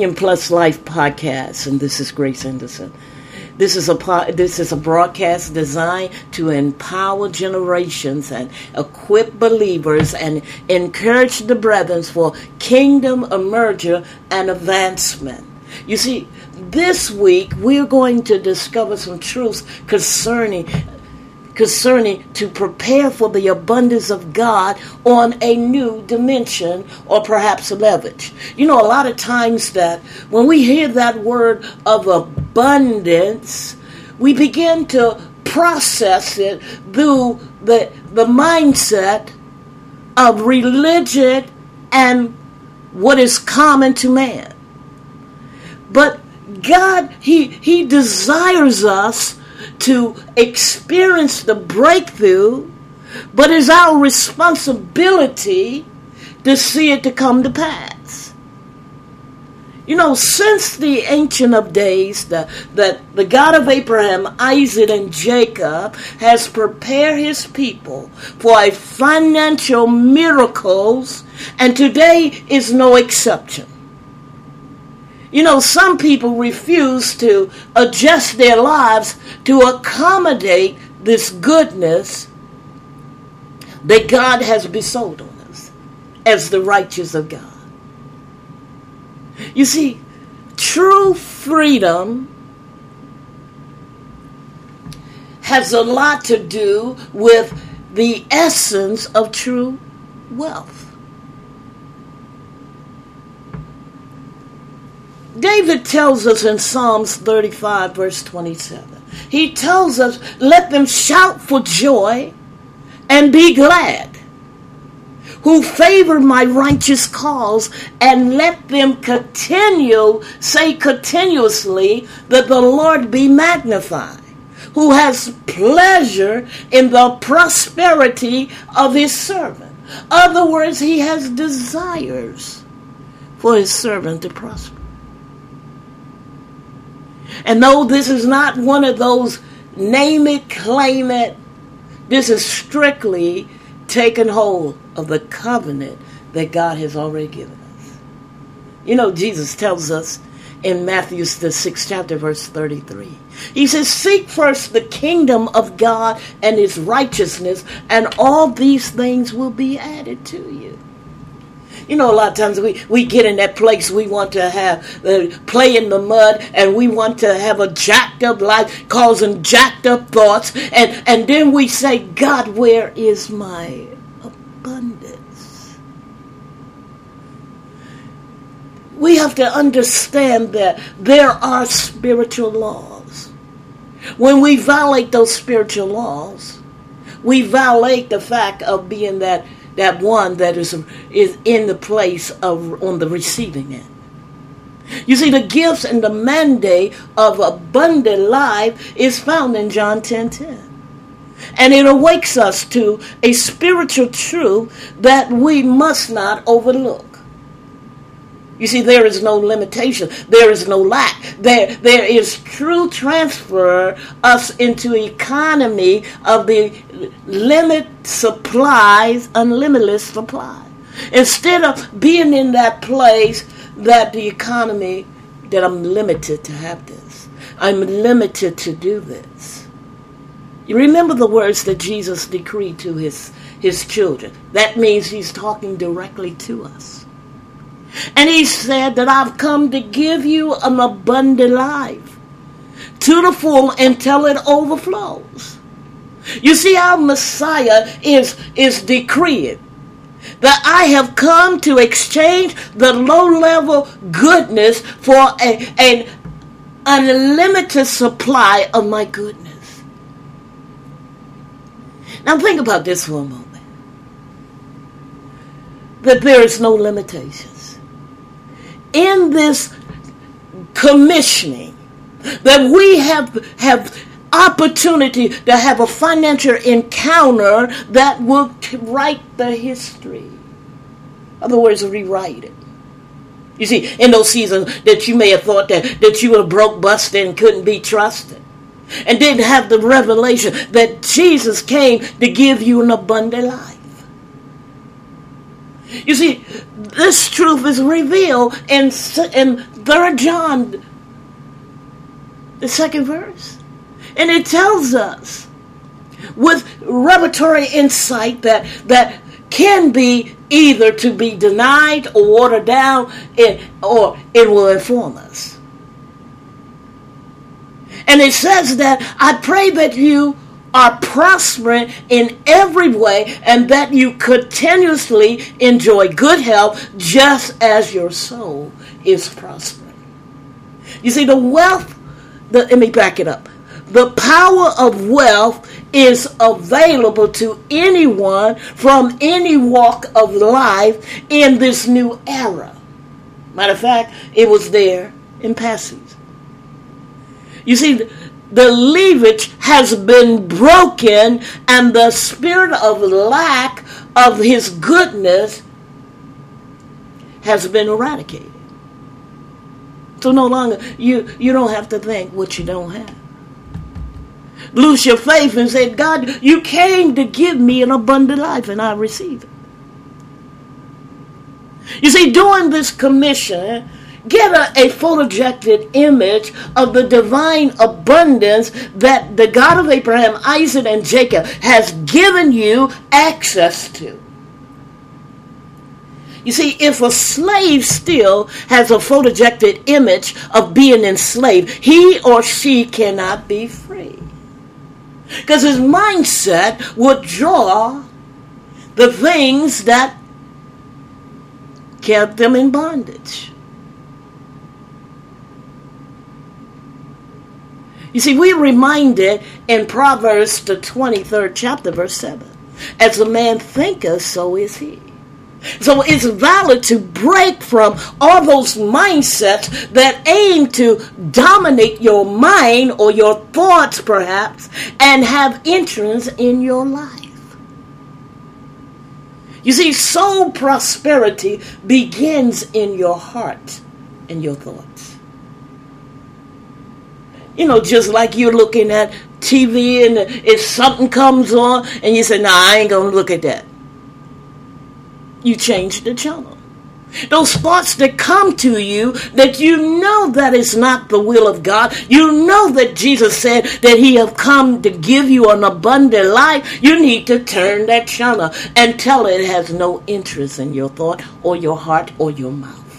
Dominion Plus Life podcast, and this is Grace Anderson. This is a this is a broadcast designed to empower generations and equip believers and encourage the brethren for kingdom emerger and advancement. You see, this week we're going to discover some truths concerning concerning to prepare for the abundance of God on a new dimension or perhaps a leverage. You know, a lot of times that when we hear that word of abundance, we begin to process it through the, the mindset of religion and what is common to man. But God, He He desires us to experience the breakthrough, but it's our responsibility to see it to come to pass. You know, since the ancient of days, the, the, the God of Abraham, Isaac, and Jacob has prepared his people for a financial miracles, and today is no exception. You know, some people refuse to adjust their lives to accommodate this goodness that God has bestowed on us as the righteous of God. You see, true freedom has a lot to do with the essence of true wealth. David tells us in Psalms 35, verse 27, he tells us, Let them shout for joy and be glad, who favor my righteous cause, and let them continue, say continuously, that the Lord be magnified, who has pleasure in the prosperity of his servant. In other words, he has desires for his servant to prosper. And no, this is not one of those name it, claim it. This is strictly taking hold of the covenant that God has already given us. You know, Jesus tells us in Matthew the sixth chapter, verse 33. He says, Seek first the kingdom of God and his righteousness, and all these things will be added to you. You know, a lot of times we, we get in that place we want to have uh, play in the mud and we want to have a jacked up life, causing jacked up thoughts, and, and then we say, God, where is my abundance? We have to understand that there are spiritual laws. When we violate those spiritual laws, we violate the fact of being that that one that is is in the place of on the receiving end. You see, the gifts and the mandate of abundant life is found in John 10 10. And it awakes us to a spiritual truth that we must not overlook. You see, there is no limitation. There is no lack. There, there is true transfer us into economy of the limit supplies, unlimited supply. Instead of being in that place that the economy, that I'm limited to have this. I'm limited to do this. You remember the words that Jesus decreed to his, his children. That means he's talking directly to us. And he said that I've come to give you an abundant life to the full until it overflows. You see, our Messiah is, is decreed that I have come to exchange the low level goodness for a, an unlimited supply of my goodness. Now, think about this for a moment that there is no limitation in this commissioning that we have have opportunity to have a financial encounter that will write the history. In other words, rewrite it. You see, in those seasons that you may have thought that, that you were broke, busted, and couldn't be trusted. And didn't have the revelation that Jesus came to give you an abundant life. You see, this truth is revealed in, in 3 John, the second verse. And it tells us with revelatory insight that, that can be either to be denied or watered down, it, or it will inform us. And it says that I pray that you are prospering in every way and that you continuously enjoy good health just as your soul is prospering. You see, the wealth, the, let me back it up. The power of wealth is available to anyone from any walk of life in this new era. Matter of fact, it was there in passage. You see, the leverage has been broken and the spirit of lack of his goodness has been eradicated. So no longer you you don't have to think what you don't have. Lose your faith and say, God, you came to give me an abundant life and I receive it. You see, during this commission, Get a, a photographic image of the divine abundance that the God of Abraham, Isaac, and Jacob has given you access to. You see, if a slave still has a photographic image of being enslaved, he or she cannot be free. Because his mindset would draw the things that kept them in bondage. You see, we're reminded in Proverbs, the 23rd chapter, verse 7 As a man thinketh, so is he. So it's valid to break from all those mindsets that aim to dominate your mind or your thoughts, perhaps, and have entrance in your life. You see, soul prosperity begins in your heart and your thoughts you know, just like you're looking at TV and if something comes on and you say, nah, I ain't to look at that. You change the channel. Those thoughts that come to you that you know that is not the will of God. You know that Jesus said that he have come to give you an abundant life. You need to turn that channel and tell it, it has no interest in your thought or your heart or your mouth.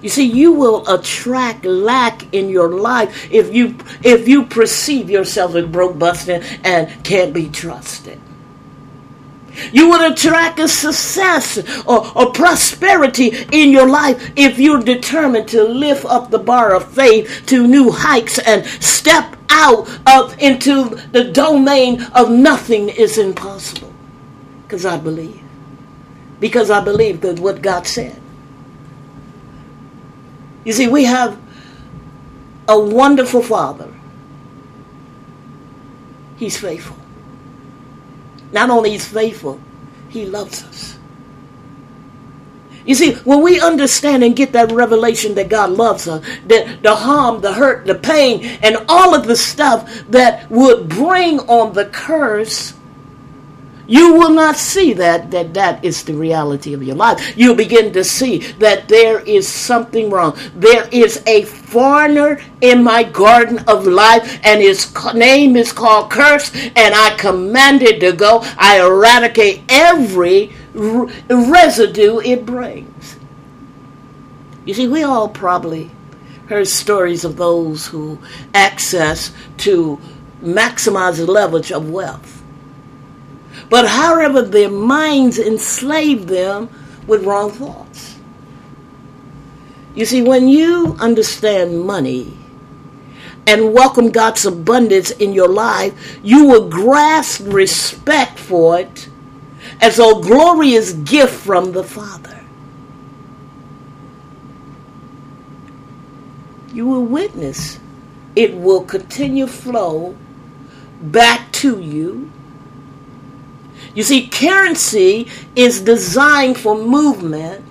You see, you will attract lack in your life if you if you perceive yourself as broke, busted, and can't be trusted. You will attract a success or, or, prosperity in your life if you're determined to lift up the bar of faith to new heights and step out of into the domain of nothing is impossible. Because I believe. Because I believe that what God said. You see, we have a wonderful Father. He's faithful. Not only is faithful, he loves us. You see, when we understand and get that revelation that God loves us, that the harm, the hurt, the pain, and all of the stuff that would bring on the curse you will not see that, that that is the reality of your life. You'll begin to see that there is something wrong. There is a foreigner in my garden of life, and his name is called curse, and I command it to go. I eradicate every r- residue it brings. You see, we all probably heard stories of those who access to maximize the leverage of wealth but however their minds enslave them with wrong thoughts. You see, when you understand money and welcome God's abundance in your life, you will grasp respect for it as a glorious gift from the Father. You will witness it will continue flow back to you you see, currency is designed for movement.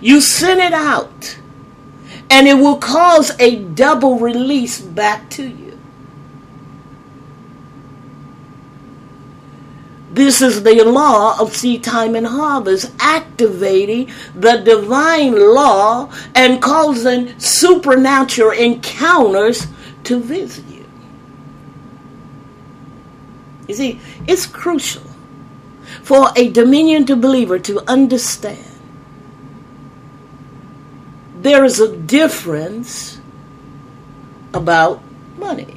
You send it out, and it will cause a double release back to you. This is the law of seed time and harvest, activating the divine law and causing supernatural encounters to visit you. You see, it's crucial for a dominion to believer to understand there is a difference about money.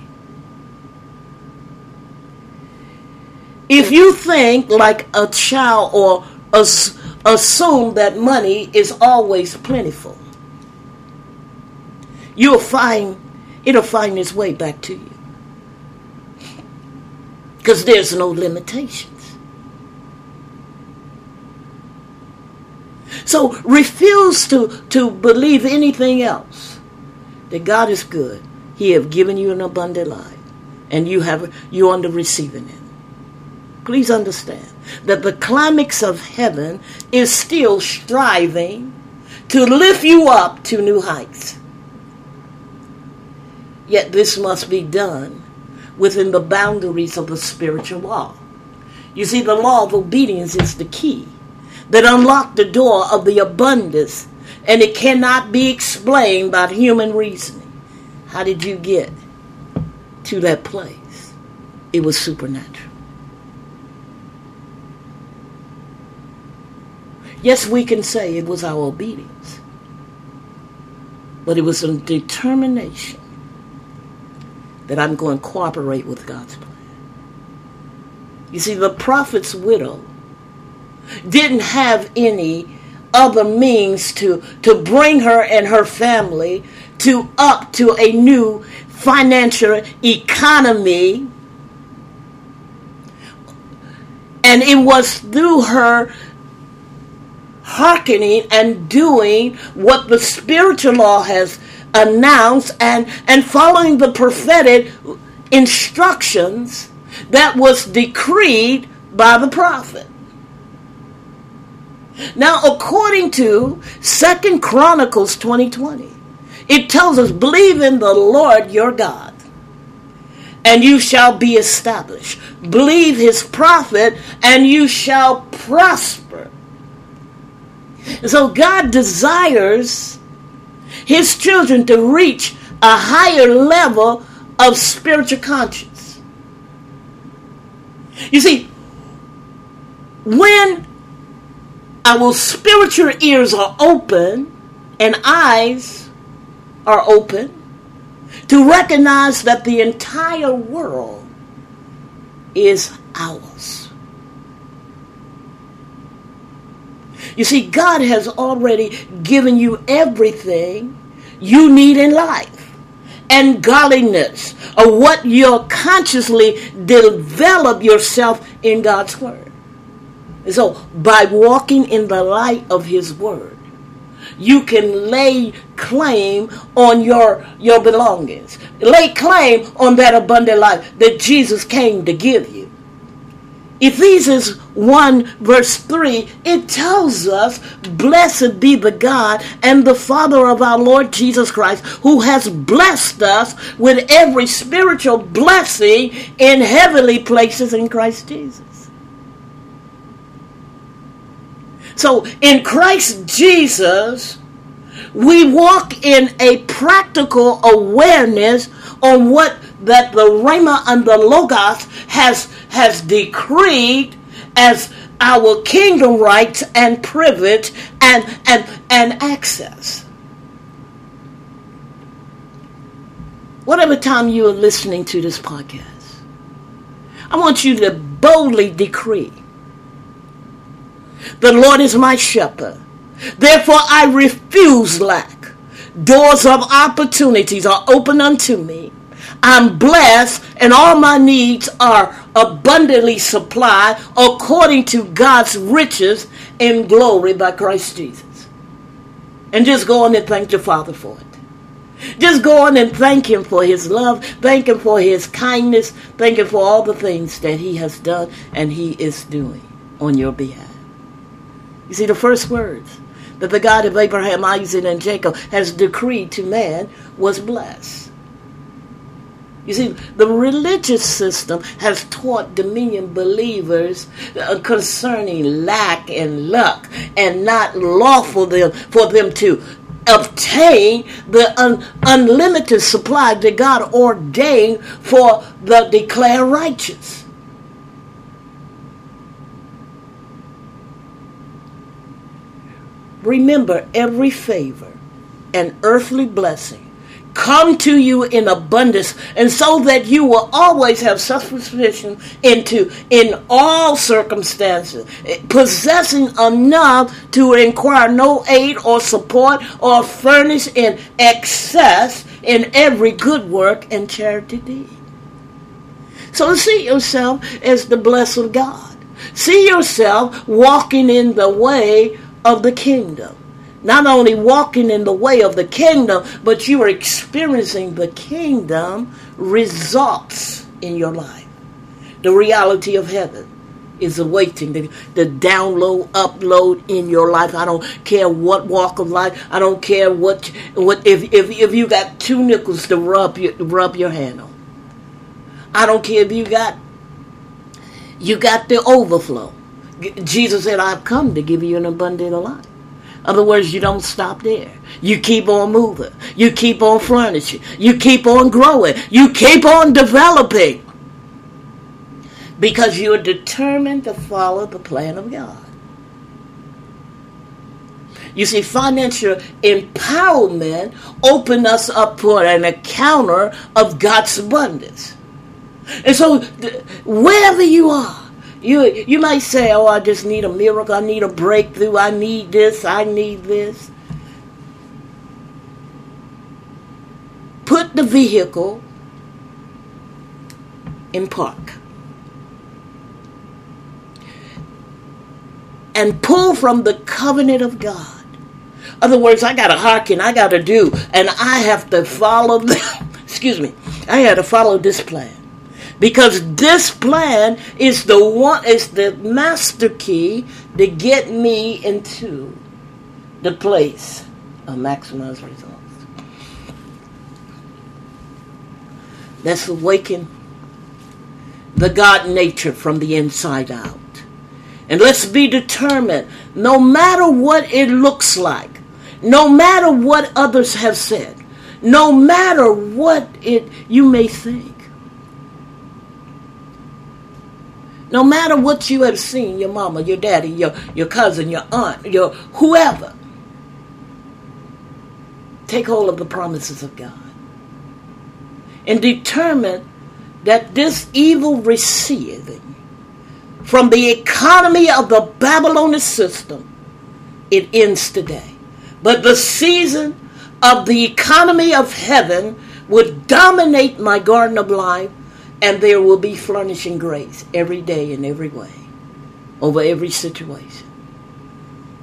If you think like a child or as, assume that money is always plentiful, you'll find it'll find its way back to you. Because there's no limitations. So refuse to, to believe anything else. That God is good. He have given you an abundant life. And you have you on the receiving end. Please understand that the climax of heaven is still striving to lift you up to new heights. Yet this must be done within the boundaries of the spiritual law. You see, the law of obedience is the key that unlocked the door of the abundance, and it cannot be explained by human reasoning. How did you get to that place? It was supernatural. Yes, we can say it was our obedience, but it was a determination that I'm going to cooperate with God's plan. You see, the prophet's widow didn't have any other means to, to bring her and her family to up to a new financial economy. And it was through her hearkening and doing what the spiritual law has announced and, and following the prophetic instructions that was decreed by the prophet. Now, according to Second Chronicles 2020, it tells us, believe in the Lord your God, and you shall be established. Believe his prophet, and you shall prosper. So God desires his children to reach a higher level of spiritual conscience. You see, when our spiritual ears are open and eyes are open to recognize that the entire world is ours. You see, God has already given you everything you need in life and godliness, or what you'll consciously develop yourself in God's Word. And so, by walking in the light of His Word, you can lay claim on your, your belongings. Lay claim on that abundant life that Jesus came to give you. Ephesians 1 verse 3, it tells us, Blessed be the God and the Father of our Lord Jesus Christ, who has blessed us with every spiritual blessing in heavenly places in Christ Jesus. So in Christ Jesus, we walk in a practical awareness on what that the Rhema and the Logos has has decreed as our kingdom rights and privilege and and and access. Whatever time you are listening to this podcast, I want you to boldly decree the Lord is my shepherd. Therefore, I refuse lack. Doors of opportunities are open unto me. I'm blessed, and all my needs are abundantly supplied according to God's riches in glory by Christ Jesus. And just go on and thank the Father for it. Just go on and thank Him for His love, thank Him for His kindness, thank Him for all the things that He has done and He is doing on your behalf. You see, the first words that the God of Abraham, Isaac, and Jacob has decreed to man was blessed. You see, the religious system has taught dominion believers uh, concerning lack and luck and not lawful them, for them to obtain the un- unlimited supply that God ordained for the declared righteous. Remember every favor and earthly blessing come to you in abundance and so that you will always have sufficient into in all circumstances eh, possessing enough to require no aid or support or furnish in excess in every good work and charity deed. So see yourself as the blessed god. See yourself walking in the way of the kingdom not only walking in the way of the kingdom, but you are experiencing the kingdom results in your life. The reality of heaven is awaiting the, the download, upload in your life. I don't care what walk of life. I don't care what what if if, if you got two nickels to rub your rub your hand on. I don't care if you got you got the overflow. Jesus said, I've come to give you an abundant life. Other words, you don't stop there. You keep on moving. You keep on flourishing. You keep on growing. You keep on developing. Because you are determined to follow the plan of God. You see, financial empowerment open us up for an encounter of God's abundance. And so, wherever you are, you you might say, "Oh, I just need a miracle. I need a breakthrough. I need this. I need this." Put the vehicle in park. And pull from the covenant of God. Other words, I gotta hearken, I gotta do, and I have to follow the excuse me, I had to follow this plan because this plan is the one is the master key to get me into the place of maximized results. Let's awaken the God nature from the inside out. And let's be determined, no matter what it looks like, no matter what others have said, no matter what it you may think, No matter what you have seen, your mama, your daddy, your, your cousin, your aunt, your whoever, take hold of the promises of God. And determine that this evil receiving from the economy of the Babylonian system, it ends today. But the season of the economy of heaven would dominate my garden of life and there will be flourishing grace every day in every way, over every situation.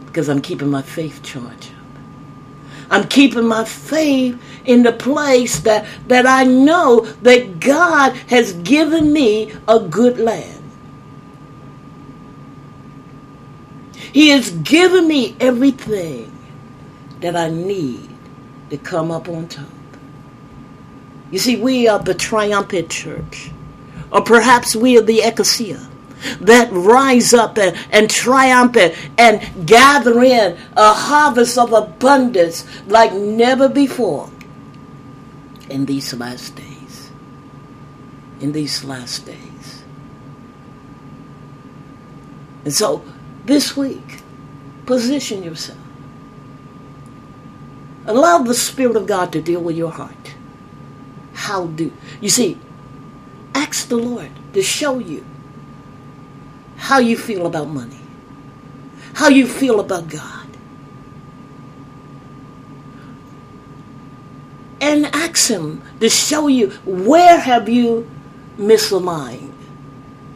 Because I'm keeping my faith charged up. I'm keeping my faith in the place that, that I know that God has given me a good land. He has given me everything that I need to come up on top. You see, we are the triumphant church, or perhaps we are the ecclesia that rise up and, and triumph and gather in a harvest of abundance like never before in these last days. In these last days. And so this week, position yourself. Allow the Spirit of God to deal with your heart how do. You see ask the lord to show you how you feel about money how you feel about god. And ask him to show you where have you misaligned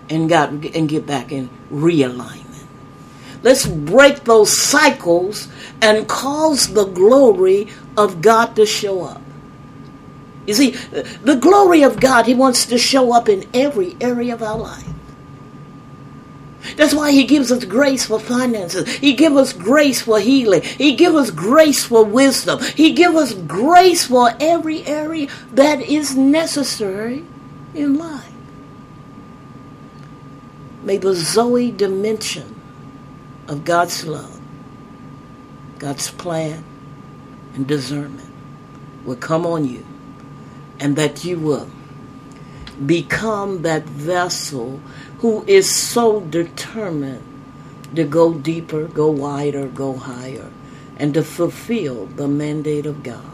and got and get back in realignment. Let's break those cycles and cause the glory of god to show up you see, the glory of God, He wants to show up in every area of our life. That's why he gives us grace for finances. He gives us grace for healing. He gives us grace for wisdom. He gives us grace for every area that is necessary in life. May the Zoe dimension of God's love, God's plan, and discernment will come on you, and that you will become that vessel who is so determined to go deeper, go wider, go higher, and to fulfill the mandate of God.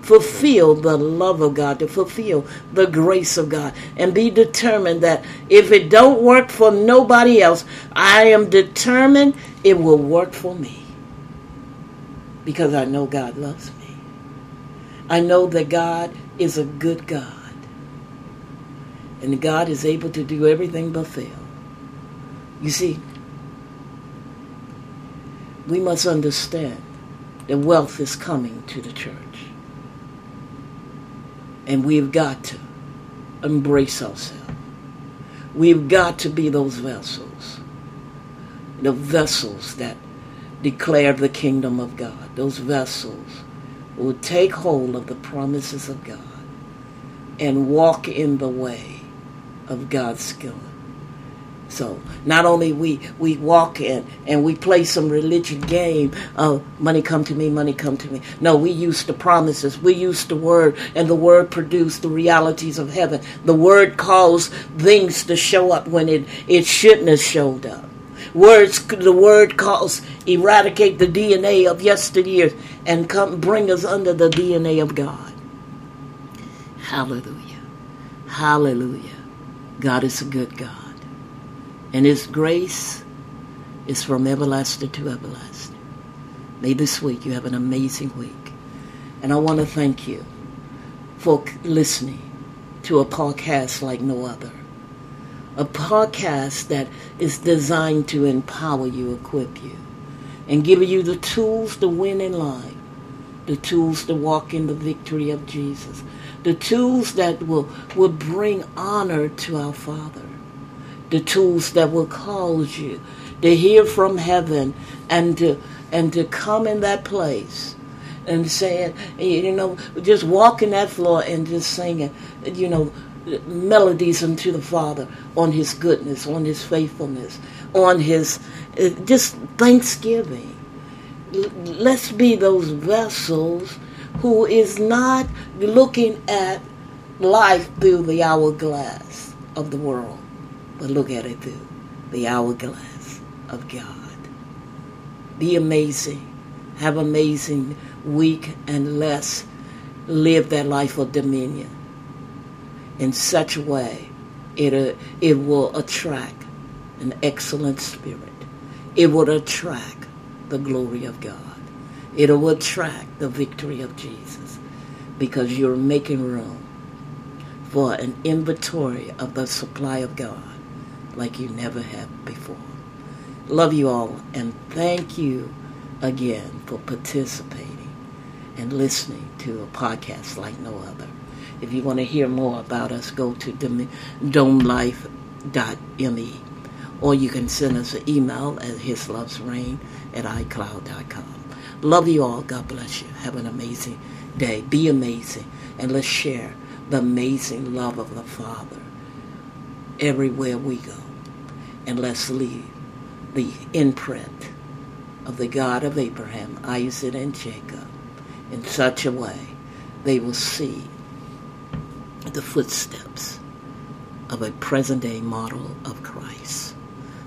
Fulfill the love of God, to fulfill the grace of God, and be determined that if it don't work for nobody else, I am determined it will work for me. Because I know God loves me. I know that God is a good God. And God is able to do everything but fail. You see, we must understand that wealth is coming to the church. And we've got to embrace ourselves. We've got to be those vessels. The vessels that declare the kingdom of God. Those vessels will take hold of the promises of God and walk in the way of God's skill. So not only we we walk in and we play some religion game of money come to me, money come to me. No, we use the promises. We use the word, and the word produced the realities of heaven. The word caused things to show up when it it shouldn't have showed up. Words, the word calls eradicate the DNA of yesteryears and come bring us under the DNA of God. Hallelujah. Hallelujah. God is a good God. And His grace is from everlasting to everlasting. May this week you have an amazing week. And I want to thank you for listening to a podcast like no other. A podcast that is designed to empower you, equip you, and give you the tools to win in life, the tools to walk in the victory of Jesus, the tools that will, will bring honor to our Father, the tools that will cause you to hear from heaven and to, and to come in that place and saying, you know, just walking that floor and just singing, you know, melodies unto the Father on His goodness, on His faithfulness, on His uh, just thanksgiving. Let's be those vessels who is not looking at life through the hourglass of the world, but look at it through the hourglass of God. Be amazing. Have amazing week and let's live that life of dominion in such a way it, uh, it will attract an excellent spirit. It will attract the glory of God. It will attract the victory of Jesus because you're making room for an inventory of the supply of God like you never have before. Love you all and thank you again for participating and listening to a podcast like no other. If you want to hear more about us, go to domelife.me or you can send us an email at hislovesreign at icloud.com. Love you all. God bless you. Have an amazing day. Be amazing. And let's share the amazing love of the Father everywhere we go. And let's leave the imprint of the God of Abraham, Isaac, and Jacob in such a way they will see the footsteps of a present day model of Christ.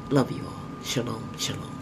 Love you all. Shalom, shalom.